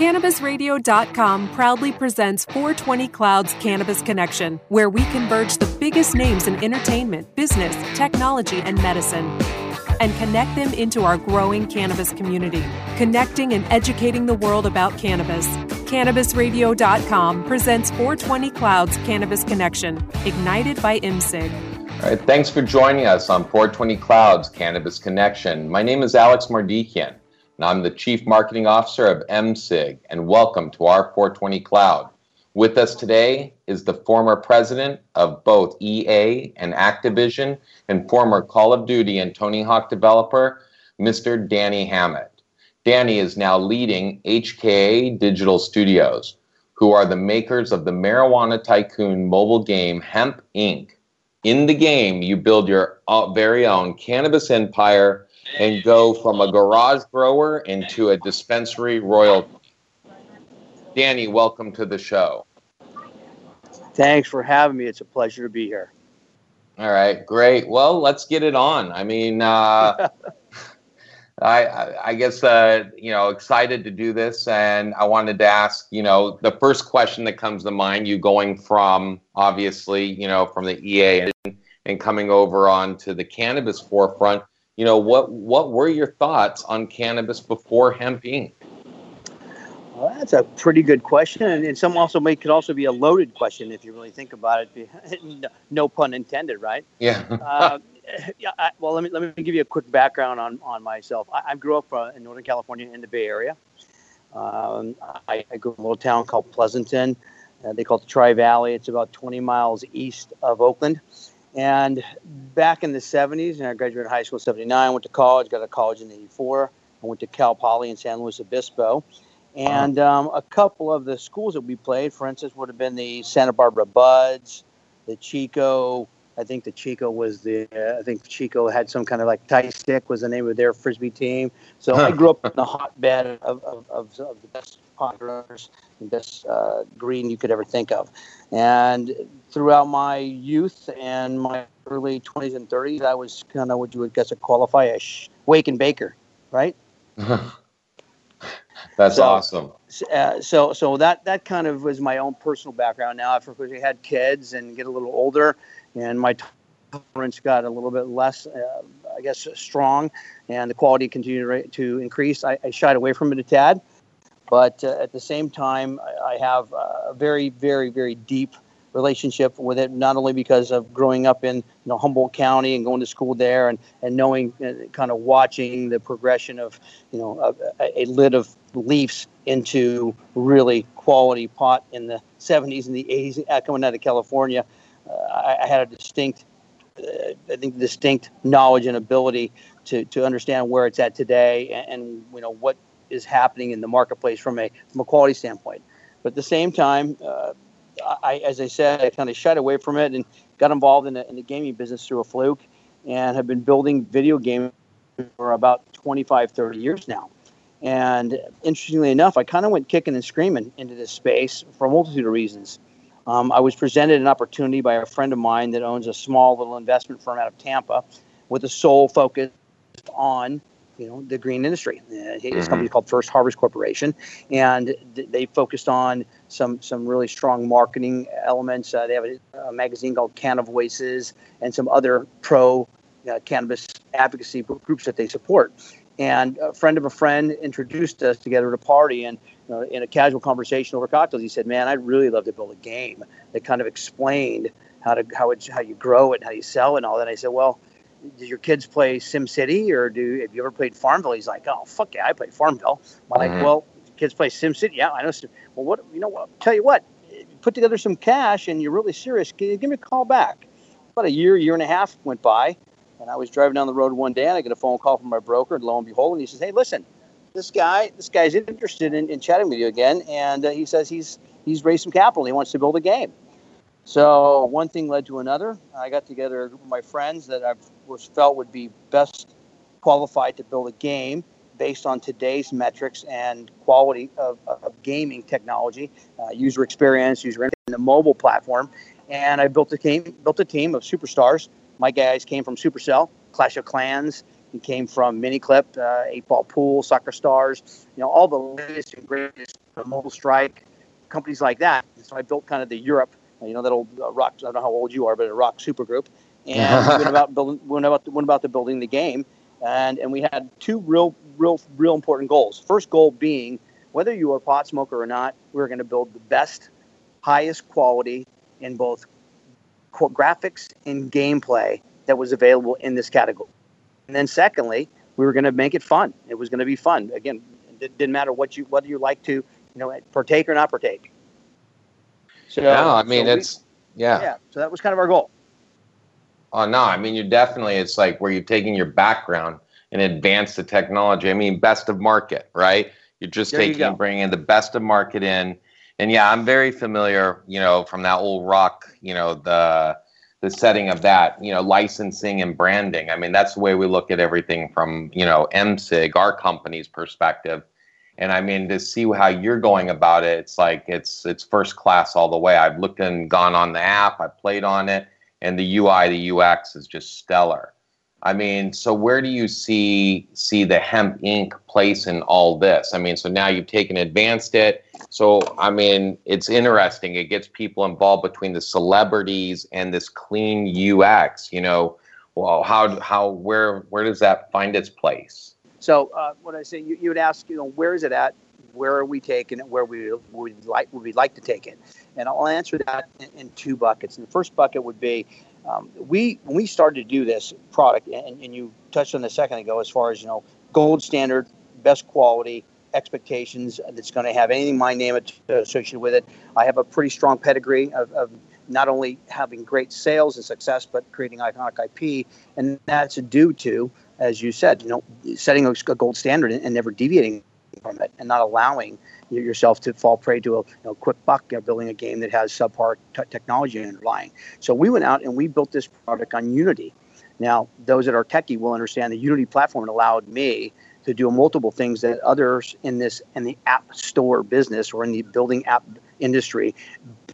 CannabisRadio.com proudly presents 420 Clouds Cannabis Connection, where we converge the biggest names in entertainment, business, technology, and medicine and connect them into our growing cannabis community, connecting and educating the world about cannabis. CannabisRadio.com presents 420 Clouds Cannabis Connection, ignited by mCig. All right, thanks for joining us on 420 Clouds Cannabis Connection. My name is Alex Mardikian, and I'm the Chief Marketing Officer of mCig, and welcome to our 420 Cloud. With us today is the former president of both EA and Activision and former Call of Duty and Tony Hawk developer, Mr. Danny Hammett. Danny is now leading HKA Digital Studios, who are the makers of the marijuana tycoon mobile game Hemp Inc in the game, you build your uh, very own cannabis empire and go from a garage grower into a dispensary royalty. Danny, welcome to the show. Thanks for having me. It's a pleasure to be here. All right, great. Well, let's get it on. I mean, uh, I, I guess uh, you know excited to do this, and I wanted to ask you know the first question that comes to mind. You going from obviously you know from the EA and, and coming over onto the cannabis forefront. You know what what were your thoughts on cannabis before hemp Inc? Well, that's a pretty good question, and some also may could also be a loaded question if you really think about it. no pun intended, right? Yeah. uh, yeah. I, well, let me let me give you a quick background on on myself. I, I grew up uh, in Northern California in the Bay Area. Um, I, I, grew up in a little town called Pleasanton. Uh, they call it the Tri Valley. It's about 20 miles east of Oakland. And back in the 70s, and I graduated high school in 79, went to college, got a college in 84. I went to Cal Poly in San Luis Obispo. And um, a couple of the schools that we played, for instance, would have been the Santa Barbara Buds, the Chico, I think the Chico was the. Uh, I think Chico had some kind of like tie stick was the name of their frisbee team. So. I grew up in the hotbed of, of, of, of the best pot and best uh, green you could ever think of. And throughout my youth and my early 20s and 30s, I was kind of what you would guess a qualify a wake and baker, right? That's so, awesome. Uh, so, so that that kind of was my own personal background. Now, after we had kids and get a little older, and my tolerance got a little bit less, uh, I guess, strong, and the quality continued to increase. I, I shied away from it a tad, but uh, at the same time, I, have a very, very, very deep relationship with it. Not only because of growing up in you know Humboldt County and going to school there, and and knowing, uh, kind of watching the progression of you know a, a lid of leaves into really quality pot in the 70s and the 80s coming out of California I, I, had a distinct, uh, I think, distinct knowledge and ability to, to understand where it's at today and, and, you know what is happening in the marketplace from a from a quality standpoint. But at the same time, uh, I, as I said, I kind of shied away from it and got involved in the, in the gaming business through a fluke, and have been building video games for about 25, 30 years now. And interestingly enough, I kind of went kicking and screaming into this space for a multitude of reasons. Um, I was presented an opportunity by a friend of mine that owns a small little investment firm out of Tampa with a sole focus on you know the green industry. Uh, his mm-hmm. company called First Harvest Corporation, and th- they focused on some some really strong marketing elements. Uh, they have a, a, magazine called Canna Voices and some other pro uh, cannabis advocacy groups that they support. And a friend of a friend introduced us together at a party, and you know, in a casual conversation over cocktails, he said, "Man, I'd really love to build a game that kind of explained how to how it, how you grow it, how you sell it, and all that." I said, "Well." do your kids play Sim City or do have you ever played Farmville? He's like, oh fuck yeah, I play Farmville. I'm mm-hmm. like, well, kids play Sim City. Yeah, I know. Well, what you know? What, tell you what, put together some cash and you're really serious. Give me a call back. About a year, year and a half went by, and I was driving down the road one day and I get a phone call from my broker, and lo and behold, and he says, "Hey, listen, this guy, this guy's interested in, in chatting with you again, and uh, he says he's he's raised some capital. he wants to build a game." So one thing led to another. I got together a group of my friends that I was felt would be best qualified to build a game based on today's metrics and quality of, of gaming technology, uh, user experience, user in the mobile platform. And I built a team, built a team of superstars my guys came from Supercell, Clash of Clans, It came from Miniclip, uh, Eight Ball Pool, Soccer Stars, you know, all the latest and greatest uh, Mobile Strike companies like that. And so I built kind of the Europe, you know, that old uh, rock. I don't know how old you are, but a rock supergroup. And we went about building, went about, went about the building the game, and and we had two real, real, real important goals. First goal being whether you are a pot smoker or not, we we're going to build the best, highest quality in both graphics and gameplay that was available in this category. And then secondly, we were going to make it fun. It was going to be fun. Again, it didn't matter what you whether you like to, you know, partake or not partake. So no, I mean so it's we, yeah. Yeah. So that was kind of our goal. Oh no, I mean you're definitely it's like where you're taking your background and advance the technology. I mean, best of market, right? You're just there taking you bringing the best of market in. And yeah, I'm very familiar, you know, from that old rock, you know, the the setting of that, you know, licensing and branding. I mean, that's the way we look at everything from, you know, mCig, our company's perspective. And I mean, to see how you're going about it, it's like it's it's first class all the way. I've looked and gone on the app, I've played on it, and the UI, the UX is just stellar. I mean, so where do you see see the hemp Inc. place in all this? I mean, so now you've taken advanced it. So I mean, it's interesting. It gets people involved between the celebrities and this clean UX. You know, well, how how where where does that find its place? So uh, what I say, you, you would ask, you know, where is it at? Where are we taking it? Where we would like would we like to take it? And I'll answer that in, in two buckets. And the first bucket would be um, we when we started to do this product, and, and you touched on this a second ago, as far as you know, gold standard, best quality expectations that's going to have anything my name associated with it. I have a pretty strong pedigree of, of, not only having great sales and success, but creating iconic IP, and that's due to, as you said, you know, setting a gold standard and, and never deviating from it, and not allowing yourself to fall prey to a you know, quick buck you know, building a game that has subpar t- technology underlying. So we went out and we built this product on Unity. Now, those that are techie will understand the Unity platform allowed me to do multiple things that others in this in the app store business or in the building app industry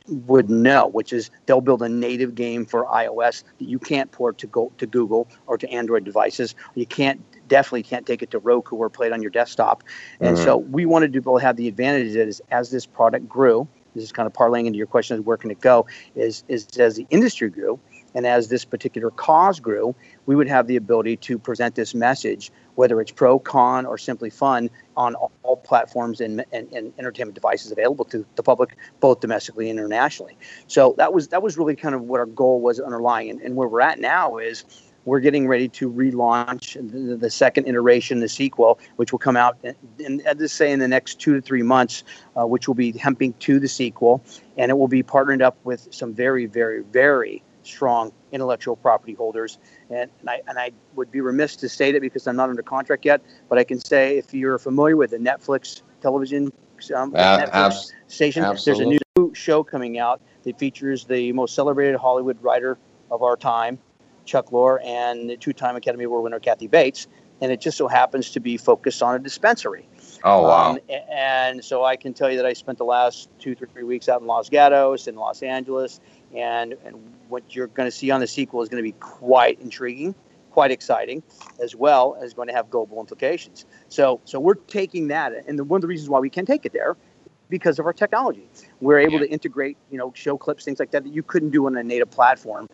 would know, which is they'll build a native game for iOS that you can't port to go to Google or to Android devices. You can't definitely can't take it to Roku or play it on your desktop. And mm-hmm. so we wanted to be able to have the advantages as this product grew. This is kind of parlaying into your question of where can it go? Is is as the industry grew and as this particular cause grew, we would have the ability to present this message, whether it's pro, con, or simply fun, on all, all platforms and, and, and, entertainment devices available to the public, both domestically and internationally. So that was that was really kind of what our goal was underlying. And, and where we're at now is we're getting ready to relaunch the, the, second iteration, the sequel, which will come out, in, in, just say in the next two to three months, uh, which will be Hemp Inc to the sequel, and it will be partnered up with some very, very, very strong intellectual property holders. And, and, I, and I would be remiss to state it because I'm not under contract yet, but I can say if you're familiar with the Netflix television um, uh, Netflix abs- station, absolutely. there's a new show coming out that features the most celebrated Hollywood writer of our time, Chuck Lorre and the two-time Academy Award winner Kathy Bates, and it just so happens to be focused on a dispensary. Oh wow! Um, and so I can tell you that I spent the last two, three weeks out in Los Gatos in Los Angeles, and and what you're going to see on the sequel is going to be quite intriguing, quite exciting, as well as going to have global implications. So so we're taking that, and the, one of the reasons why we can take it there because of our technology. We're able yeah. to integrate, you know, show clips, things like that that you couldn't do on a native platform.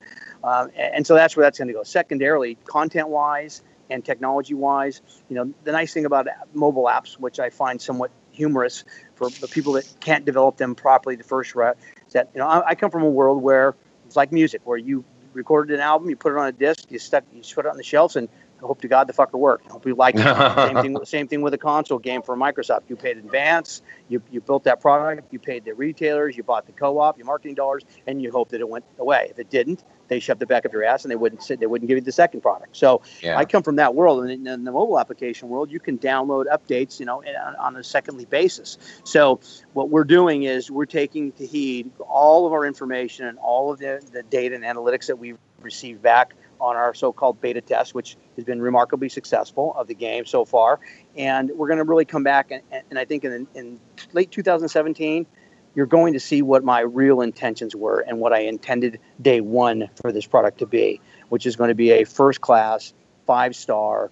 Um, and so that's where that's going to go. Secondarily, content-wise and technology-wise, you know, the nice thing about mobile apps, which I find somewhat humorous for the people that can't develop them properly the first route, is that you know I, I come from a world where it's like music, where you recorded an album, you put it on a disc, you stuck, you put it on the shelves, and hope to God the fucker worked. I hope you like it. same thing. Same thing with a console game for Microsoft. You paid advance. You, you built that product. You paid the retailers. You bought the co-op. Your marketing dollars, and you hope that it went away. If it didn't, they shoved it back up your ass, and they wouldn't sit. They wouldn't give you the second product. So yeah. I come from that world, and in, in, the mobile application world, you can download updates, you know, on, on a secondly basis. So what we're doing is we're taking to heed all of our information and all of the, the data and analytics that we receive back on our so-called beta test, which has been remarkably successful of the game so far. And we're going to really come back, and, and I think in, in late 2017, you're going to see what my real intentions were and what I intended day one for this product to be, which is going to be a first-class, five-star,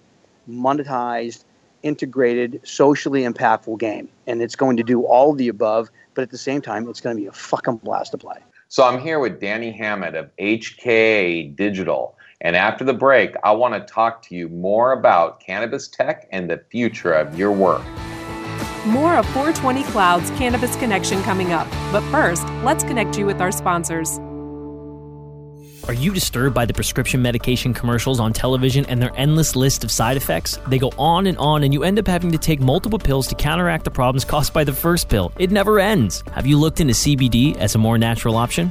monetized, integrated, socially impactful game. And it's going to do all the above, but at the same time, it's going to be a fucking blast to play. So I'm here with Danny Hammett of HK Digital. And after the break, I want to talk to you more about cannabis tech and the future of your work. More of 420 Clouds Cannabis Connection coming up. But first, let's connect you with our sponsors. Are you disturbed by the prescription medication commercials on television and their endless list of side effects? They go on and on, and you end up having to take multiple pills to counteract the problems caused by the first pill. It never ends. Have you looked into CBD as a more natural option?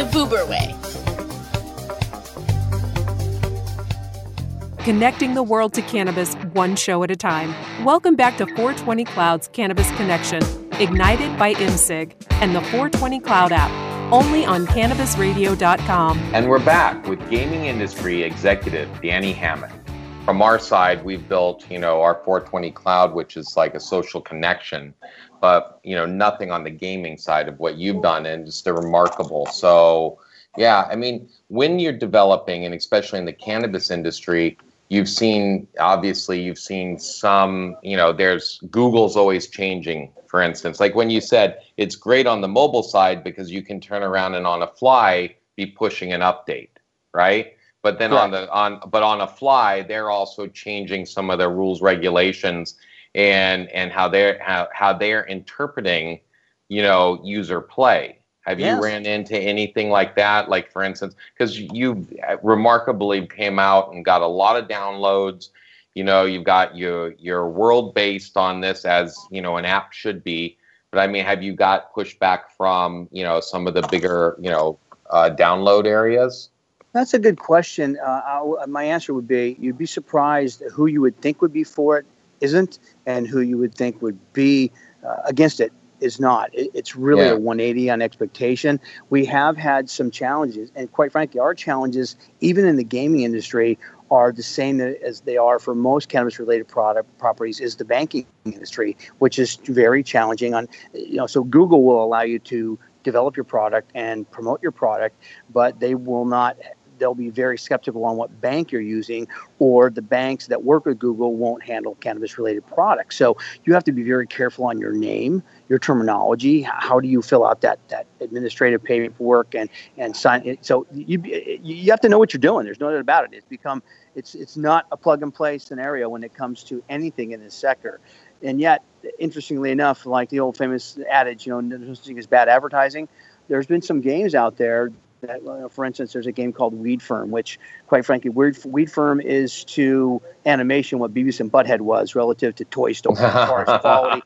the Vuber way. Connecting the world to cannabis one show at a time. Welcome back to 420 Cloud's Cannabis Connection, ignited by mCig and the 420 Cloud app, only on cannabisradio.com. And we're back with gaming industry executive Danny Hammett. From our side, we've built, you know, our 420 Cloud, which is like a social connection, but you know, nothing on the gaming side of what you've done, and just a remarkable. So, yeah, I mean, when you're developing, and especially in the cannabis industry, you've seen obviously you've seen some you know there's google's always changing for instance. Like when you said it's great on the mobile side because you can turn around and on a fly be pushing an update right? But then on the on but on a fly they're also changing some of their rules regulations and and how they're how, how they're interpreting you know user play have yes. you ran into anything like that? Like, for instance, because you remarkably came out and got a lot of downloads. You know, you've got your your world based on this as you know an app should be. But I mean, have you got pushback from you know some of the bigger you know uh, download areas? That's a good question. Uh, my answer would be you'd be surprised who you would think would be for it isn't, and who you would think would be uh, against it is not. It, it's really yeah. a 180 on expectation. We have had some challenges, and quite frankly, our challenges, even in the gaming industry, are the same as they are for most cannabis-related product properties. Is the banking industry, which is very challenging. On you know, so Google will allow you to develop your product and promote your product, but they will not they'll be very skeptical on what bank you're using, or the banks that work with Google won't handle cannabis related products. So you have to be very careful on your name, your terminology. How do you fill out that, that administrative paperwork and, and sign it? So you, you have to know what you're doing. There's no doubt about it. It's become, it's, it's not a plug and play scenario when it comes to anything in this sector. And yet, interestingly enough, like the old famous adage, you know, no such thing as bad advertising. There's been some games out there that, uh, for instance, there's a game called Weed Firm, which, quite frankly, Weed, Weed Firm is to animation what Beavis and Butthead was relative to Toy Story as far as quality.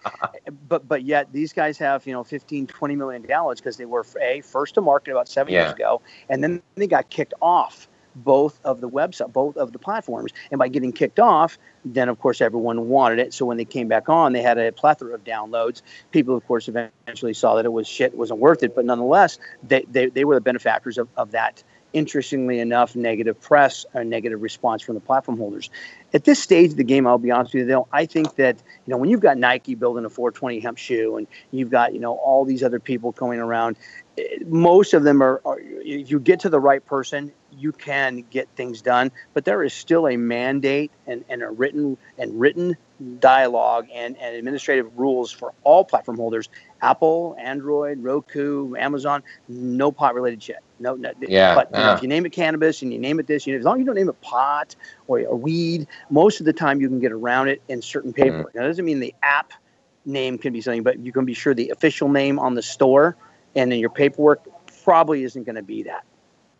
But but yet these guys have you know 15, 20 million downloads because they were a first to market about seven yeah. years ago, and then they got kicked off both of the website, both of the platforms. And by getting kicked off, then of course everyone wanted it. So when they came back on, they had a plethora of downloads. People, of course, eventually saw that it was shit, it wasn't worth it. But nonetheless, they, they, they were the benefactors of, of that interestingly enough, negative press or negative response from the platform holders. At this stage of the game, I'll be honest with you, though, I think that you know when you've got Nike building a 420 hemp shoe and you've got you know all these other people going around, eh, most of them are, are you get to the right person, you can get things done. But there is still a mandate and, and a written and written dialogue and, and administrative rules for all platform holders Apple, Android, Roku, Amazon, no pot related shit. No, no yeah. But if you name it cannabis and you name it this, you know, as long as you don't name it pot or, or weed, most of the time you can get around it in certain mm-hmm. paperwork. Mm. Now, that doesn't mean the app name can be something, but you can be sure the official name on the store and in your paperwork probably isn't going to be that.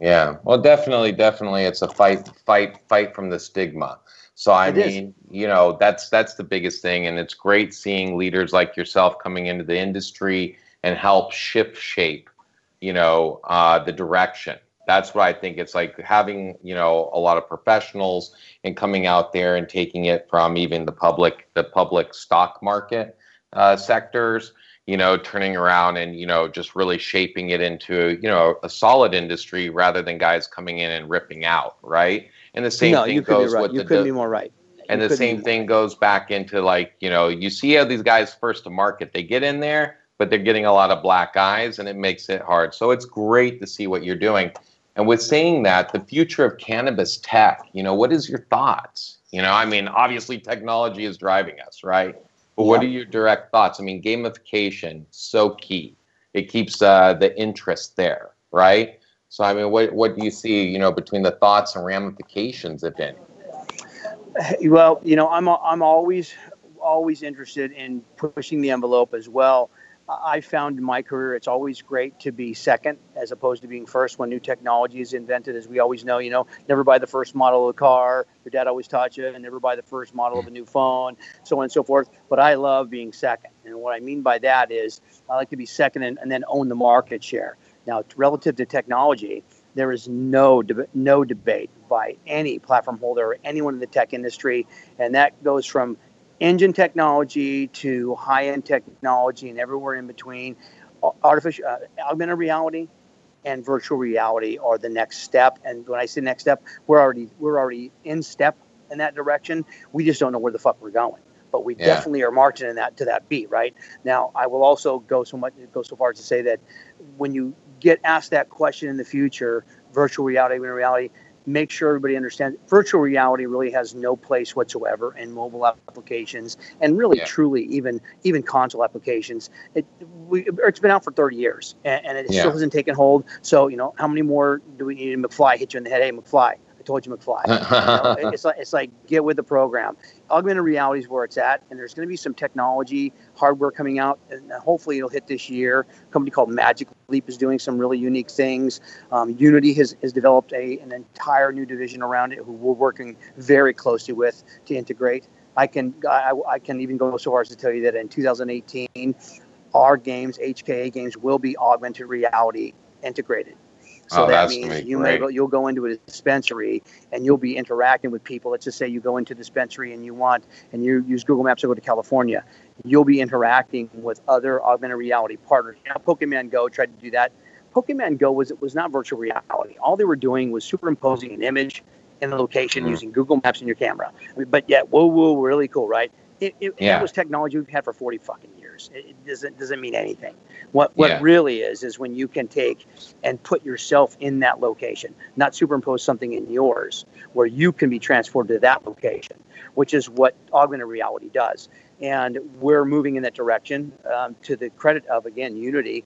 Yeah, well, definitely, definitely, it's a fight, fight, fight from the stigma. So I it mean, is. you know, that's that's the biggest thing, and it's great seeing leaders like yourself coming into the industry and help shift shape, you know, uh, the direction. That's what I think. It's like having you know a lot of professionals and coming out there and taking it from even the public, the public stock market uh, sectors you know, turning around and, you know, just really shaping it into, you know, a solid industry rather than guys coming in and ripping out, right? And the same no, thing you goes right. with you the. couldn't be more right. And the same thing goes back into like, you know, you see how these guys first to market, they get in there, but they're getting a lot of black eyes and it makes it hard. So it's great to see what you're doing. And with saying that, the future of cannabis tech, you know, what is your thoughts? You know, I mean, obviously technology is driving us, right? But what are your direct thoughts? I mean, gamification so key. It keeps uh, the interest there, right? So I mean, what what do you see? You know, between the thoughts and ramifications, if any. Well, you know, I'm I'm always always interested in pushing the envelope as well. I found in my career it's always great to be second as opposed to being first when new technology is invented. As we always know, you know, never buy the first model of a car. Your dad always taught you, and never buy the first model of a new phone, so on and so forth. But I love being second, and what I mean by that is I like to be second and, and then own the market share. Now, relative to technology, there is no deb- no debate by any platform holder or anyone in the tech industry, and that goes from engine technology to high end technology and everywhere in between. Artificial, uh, augmented reality, and virtual reality are the next step. And when I say next step, we're already we're already in step in that direction. We just don't know where the fuck we're going. But we yeah. definitely are marching in that to that beat, right? Now, I will also go so much go so far as to say that when you get asked that question in the future, virtual reality, augmented reality, make sure everybody understands virtual reality really has no place whatsoever in mobile applications and really yeah. truly even even console applications it we, it's been out for 30 years and, and it yeah. still hasn't taken hold so you know how many more do we need mcfly hit you in the head hey mcfly told you, McFly. you know, it's like it's like get with the program. Augmented reality is where it's at, and there's going to be some technology hardware coming out, and hopefully it'll hit this year. A company called Magic Leap is doing some really unique things. Um, Unity has, has developed a an entire new division around it, who we're working very closely with to integrate. I can I, I can even go so far as to tell you that in 2018, our games, HKA games, will be augmented reality integrated. So oh, that means you may go, you'll go into a dispensary and you'll be interacting with people. Let's just say you go into a dispensary and you want and you use Google Maps to go to California. You'll be interacting with other augmented reality partners. You know, Pokemon Go tried to do that. Pokemon Go was it was not virtual reality. All they were doing was superimposing an image in a location mm. using Google Maps in your camera. I mean, but yet, whoa, whoa, really cool, right? It, it, yeah. That was technology we've had for 40 fucking It, it doesn't doesn't mean anything. What what yeah. really is is when you can take and put yourself in that location, not superimpose something in yours, where you can be transferred to that location, which is what augmented reality does. And we're moving in that direction. Um, to the credit of again Unity,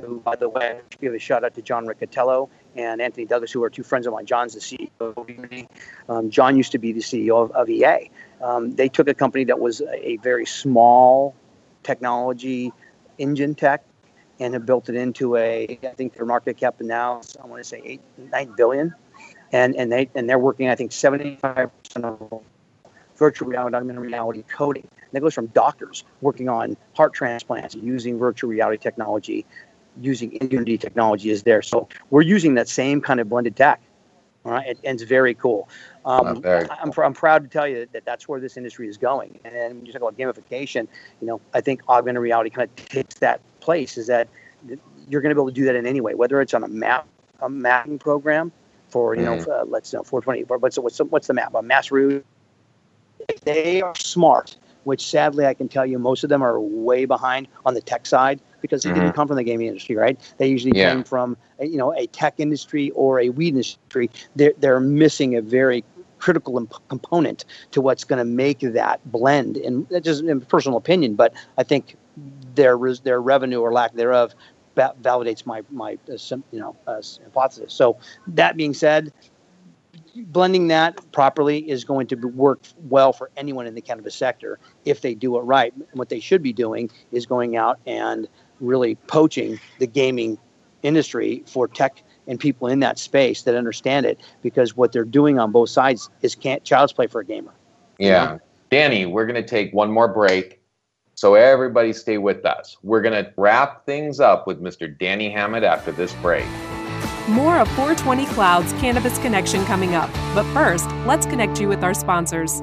who, by the way, I give a shout out to John Riccitiello and Anthony Douglas, who are two friends of mine. John's the CEO of Unity. Um, John used to be the CEO of, of EA. Um, they took a company that was a very small technology engine tech and have built it into a. I think their market cap now is I want to say eight nine billion, and and they and they're working I think seventy five percent of virtual reality, augmented reality coding. That goes from doctors working on heart transplants using virtual reality technology, using Unity technology is there. So we're using that same kind of blended tech. All right, it, and it's very cool. Um, very cool. I'm, I'm proud to tell you that that's where this industry is going. And when you talk about gamification, you know, I think augmented reality kind of takes that place is that you're going to be able to do that in any way, whether it's on a map a mapping program for you know Mhm. uh, let's know 420. What's what's what's the map? A MassRoots. They are smart, which sadly I can tell you most of them are way behind on the tech side because they didn't come from the gaming industry, right? They usually Yeah. came from you know a tech industry or a weed industry. They're they're missing a very critical imp- component to what's going to make that blend. And that's just in personal opinion, but I think their res- their revenue or lack thereof va- validates my my uh, sim- you know uh, hypothesis. So that being said, blending that properly is going to work well for anyone in the cannabis sector if they do it right. And what they should be doing is going out and really poaching the gaming industry for tech and people in that space that understand it because what they're doing on both sides is can't child's play for a gamer. Yeah. Danny, we're going to take one more break. So everybody stay with us. We're going to wrap things up with Mr. Danny Hammett after this break. More of 420 Clouds Cannabis Connection coming up. But first, let's connect you with our sponsors.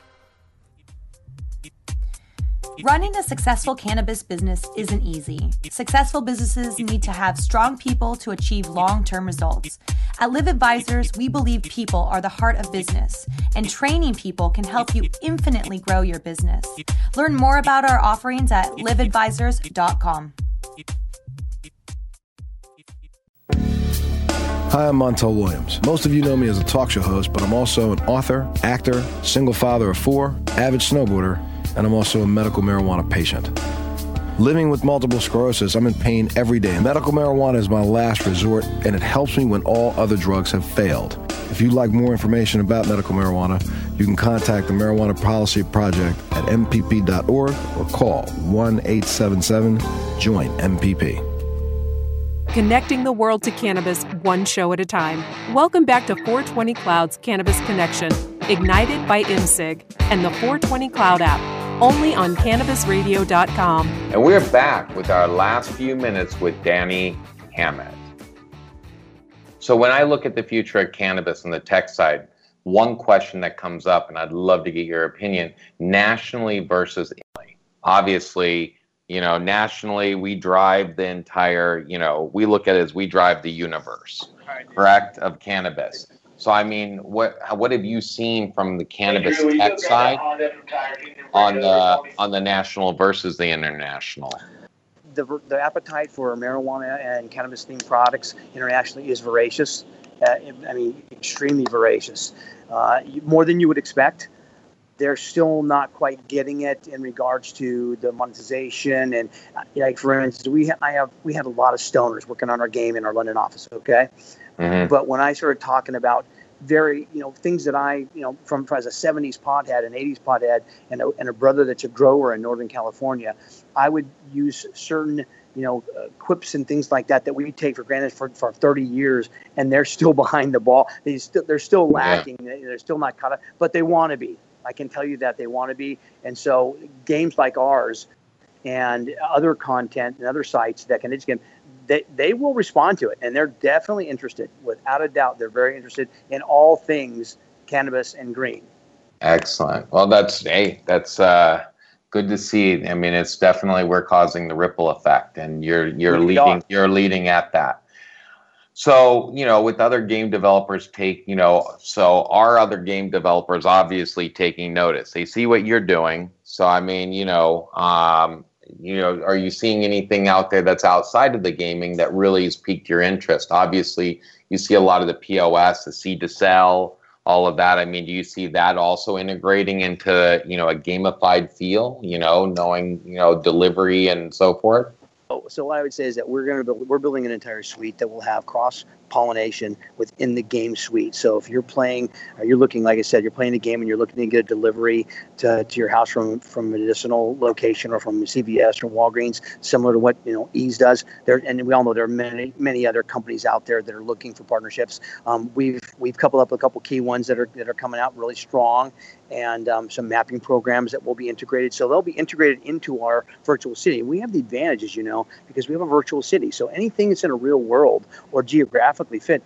Running a successful cannabis business isn't easy. Successful businesses need to have strong people to achieve long term results. At Live Advisors, we believe people are the heart of business, and training people can help you infinitely grow your business. Learn more about our offerings at liveadvisors.com. Hi, I'm Montel Williams. Most of you know me as a talk show host, but I'm also an author, actor, single father of four, avid snowboarder, and I'm also a medical marijuana patient. Living with multiple sclerosis, I'm in pain every day. Medical marijuana is my last resort, and it helps me when all other drugs have failed. If you'd like more information about medical marijuana, you can contact the Marijuana Policy Project at mpp.org or call 1 877 JOIN MPP. Connecting the world to cannabis one show at a time. Welcome back to 420 Clouds Cannabis Connection, ignited by mCig and the 420 Cloud app, only on cannabisradio.com. And we're back with our last few minutes with Danny Hammett. So, when I look at the future of cannabis on the tech side, one question that comes up, and I'd love to get your opinion nationally versus Italy. Obviously, you know, nationally, we drive the entire, you know, we look at it as we drive the universe, correct, of cannabis. So, I mean, what what have you seen from the cannabis tech side on the on the national versus the international? the, the appetite for marijuana and cannabis themed products internationally is voracious. Uh, I mean, extremely voracious, uh, more than you would expect. They're still not quite getting it in regards to the monetization and, uh, like for instance, we ha- I have we had a lot of stoners working on our game in our London office. Okay, Mhm. but when I started talking about very, you know, things that I, you know, from, from as a 70s pothead, an 80s pothead, and a, and a brother that's a grower in Northern California, I would use certain, you know, uh, quips and things like that that we take for granted for, for 30 years, and they're still behind the ball. They still, they're still lacking. They're still not caught up, but they want to be. I can tell you that they want to be. And so games like ours and other content and other sites that can educate them, they, they will respond to it and they're definitely interested without a doubt they're very interested in all things cannabis and green Excellent. Well, that's hey, that's uh, good to see. I mean, it's definitely we're causing the ripple effect, and you're you're We leading are. you're leading at that. So you know, with other game developers take you know, so our other game developers obviously taking notice. They see what you're doing. So I mean, you know, um, you know, are you seeing anything out there that's outside of the gaming that really has piqued your interest? Obviously, you see a lot of the POS, the seed to sell, all of that. I mean, do you see that also integrating into you know a gamified feel? You know, knowing you know delivery and so forth. So so what I would say is that we're going to build, we're building an entire suite that will have cross pollination within the game suite. So if you're playing, uh, you're looking, like I said, you're playing the game and you're looking to get a delivery to, to your house from from a medicinal location or from CVS or Walgreens, similar to what you know Eaze does. There, and we all know there are many many other companies out there that are looking for partnerships. Um, we've we've coupled up a couple key ones that are that are coming out really strong, and um, some mapping programs that will be integrated. So they'll be integrated into our virtual city. We have the advantages, you know, because we have a virtual city. So anything that's in a real world or geographically fit,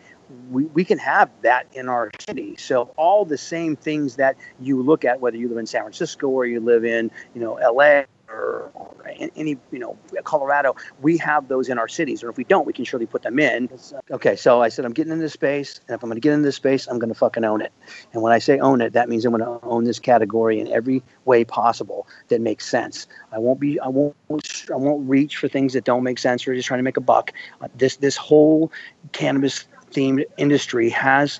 we, we can have that in our city. So all the same things that you look at, whether you live in San Francisco or you live in, you know, LA or, or any, you know, Colorado, we have those in our cities. Or if we don't, we can surely put them in. Okay, so I said, I'm getting into this space. And if I'm going to get into this space, I'm going to fucking own it. And when I say own it, that means I'm going to own this category in every way possible that makes sense. I won't be, I won't, I won't reach for things that don't make sense or just trying to make a buck. Uh, this, this whole cannabis themed industry has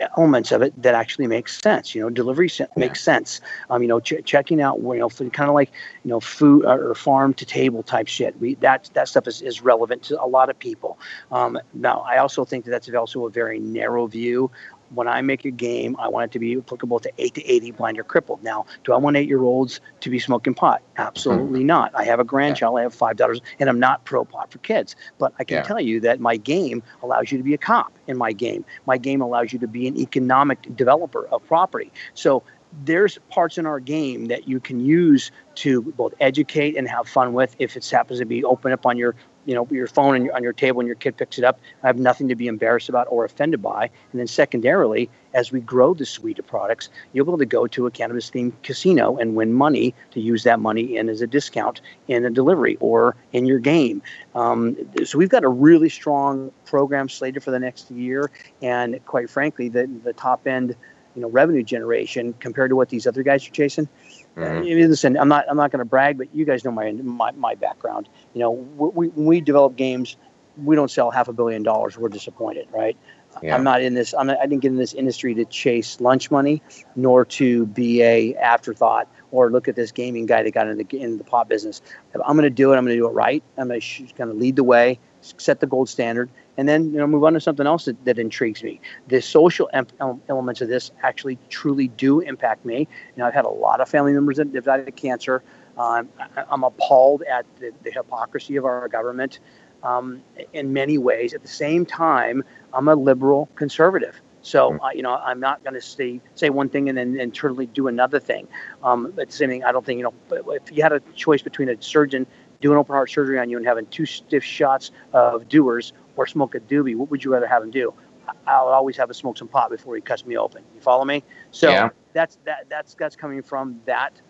elements of it that actually makes sense. You know, delivery se- yeah. makes sense. Um, you know, ch- checking out, you know, kind of like you know, food uh, or farm to table type shit. We that that stuff is, is relevant to a lot of people. Um, now, I also think that that's also a very narrow view when I make a game, I want it to be applicable to 8 to 80 blind or crippled. Now, do I want eight year olds to be smoking pot? Absolutely mm-hmm. not. I have a grandchild, I have five daughters, and I'm not pro pot for kids. But I can yeah. tell you that my game allows you to be a cop in my game. My game allows you to be an economic developer of property. So there's parts in our game that you can use to both educate and have fun with if it happens to be open up on your you know your phone on your, on your table and your kid picks it up i have nothing to be embarrassed about or offended by. And then secondarily as we grow the suite of products you'll be able to go to a cannabis themed casino and win money to use that money in as a discount in a delivery or in your game. Um, so we've got a really strong program slated for the next year. And quite frankly the, the top end you know revenue generation compared to what these other guys are chasing Mm-hmm. listen, I'm not I'm not going to brag, but you guys know my my, my background. You know, we, when we develop games, we don't sell half a billion dollars. We're disappointed, right? Yeah. I'm not in this. I'm not, I didn't get in this industry to chase lunch money, nor to be a afterthought or look at this gaming guy that got in the in the pot business. If I'm going to do it. I'm going to do it right. I'm going to lead the way, set the gold standard, and then you know move on to something else that, that intrigues me. The social em- elements of this actually truly do impact me. You know, I've had a lot of family members that have died of cancer. Um, I, am appalled at the, the, hypocrisy of our government um, in many ways. At the same time, I'm a liberal conservative. So uh, you know, I'm not going to say say one thing and then and totally do another thing. Um, but the same thing, I don't think you know. If you had a choice between a surgeon doing open heart surgery on you and having two stiff shots of Dewar's or smoke a doobie, what would you rather have him do? I'll always have him smoke some pot before he cuts me open. You follow me? So yeah. that's that that's that's coming from that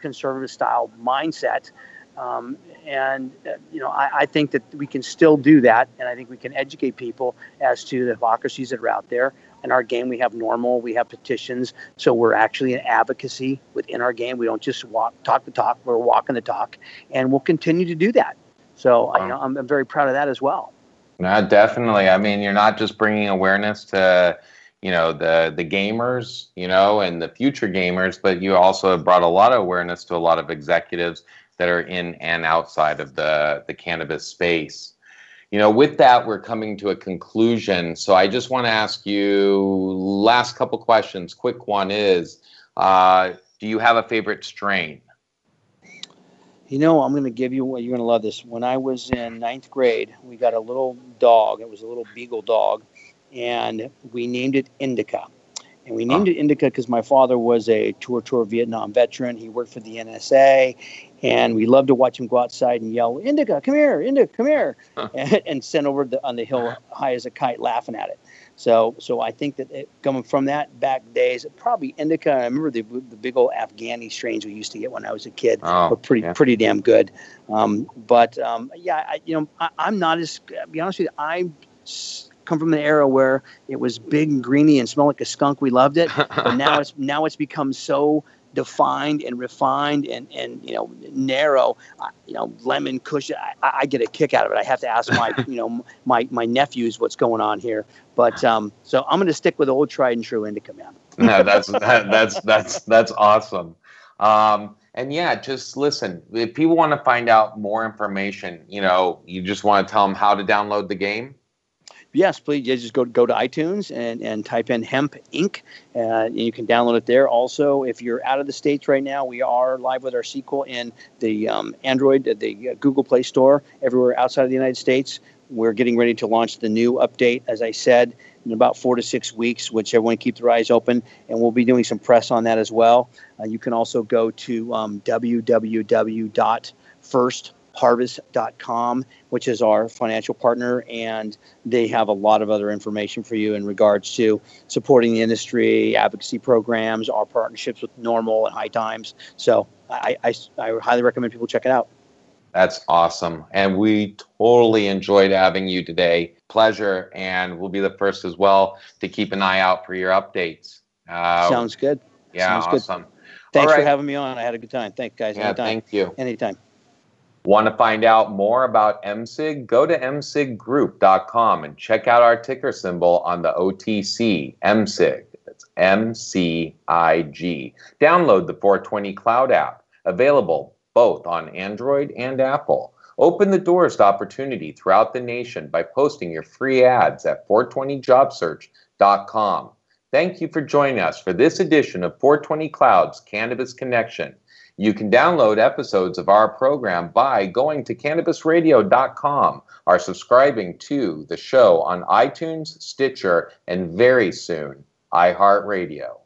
conservative style mindset. Um, and uh, you know, I, I, think that we can still do that, and I think we can educate people as to the hypocrisies that are out there. In our game, we have normal, we have petitions, so we're actually an advocacy within our game. We don't just walk talk the talk; we're walking the talk, and we'll continue to do that. So, wow. you know, I'm, I'm very proud of that as well. No, definitely. I mean, you're not just bringing awareness to, you know, the the gamers, you know, and the future gamers, but you also have brought a lot of awareness to a lot of executives that are in and outside of the the cannabis space. You know, with that, we're coming to a conclusion. So I just want to ask you last couple questions. Quick one is, uh, do you have a favorite strain? You know, I'm going to give you what you're going to love this. When I was in ninth grade, we got a little dog. It was a little beagle dog, and we named it Indica. And we named oh. it Indica because my father was a tour tour Vietnam veteran. He worked for the NSA, and we loved to watch him go outside and yell, "Indica, come here! Indica, come here!" Huh. and, and send over the, on the hill high as a kite, laughing at it. So, so I think that it, coming from that back days, probably indica. I remember the, the big old Afghani strains we used to get when I was a kid oh, were pretty yeah. pretty damn good. Um, but um, yeah, I, you know, I, am not as be honest with you. I come from an era where it was big and greeny and smelled like a skunk. We loved it, but now it's now it's become so defined and refined and, and you know narrow you know lemon cushion I, I, get a kick out of it i have to ask my you know my my nephews what's going on here but um so i'm going to stick with old tried and true indica man no that's that, that's that's that's awesome um and yeah, just listen. If people want to find out more information, you know, you just want to tell them how to download the game. Yes, please. Just go go to iTunes and, and type in Hemp Inc. Uh, and you can download it there. Also, if you're out of the states right now, we are live with our sequel in the um, Android, the uh, Google Play Store, everywhere outside of the United States. We're getting ready to launch the new update, as I said, in about four to six weeks, which everyone keep their eyes open. And we'll be doing some press on that as well. Uh, you can also go to um, www.firstharvest.com, which is our financial partner, and they have a lot of other information for you in regards to supporting the industry, advocacy programs, our partnerships with NORML and High Times. So I, I, I highly recommend people check it out. That's awesome. And we totally enjoyed having you today. Pleasure. And we'll be the first as well to keep an eye out for your updates. Uh, Sounds good. Yeah, Sounds awesome. Good. Thanks right. for having me on. I had a good time. Thanks, guys. Yeah, Anytime. thank you. Anytime. Want to find out more about mCig? Go to mciggroup.com and check out our ticker symbol on the OTC, MCIG. That's M C I G. Download the 420 Cloud app, available both on Android and Apple. Open the doors to opportunity throughout the nation by posting your free ads at 420jobsearch.com. Thank you for joining us for this edition of 420 Clouds Cannabis Connection. You can download episodes of our program by going to cannabisradio.com or subscribing to the show on iTunes, Stitcher, and very soon, iHeartRadio.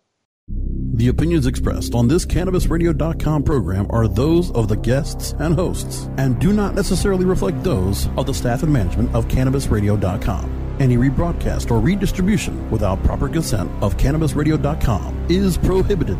The opinions expressed on this CannabisRadio.com program are those of the guests and hosts and do not necessarily reflect those of the staff and management of CannabisRadio.com. Any rebroadcast or redistribution without proper consent of CannabisRadio.com is prohibited.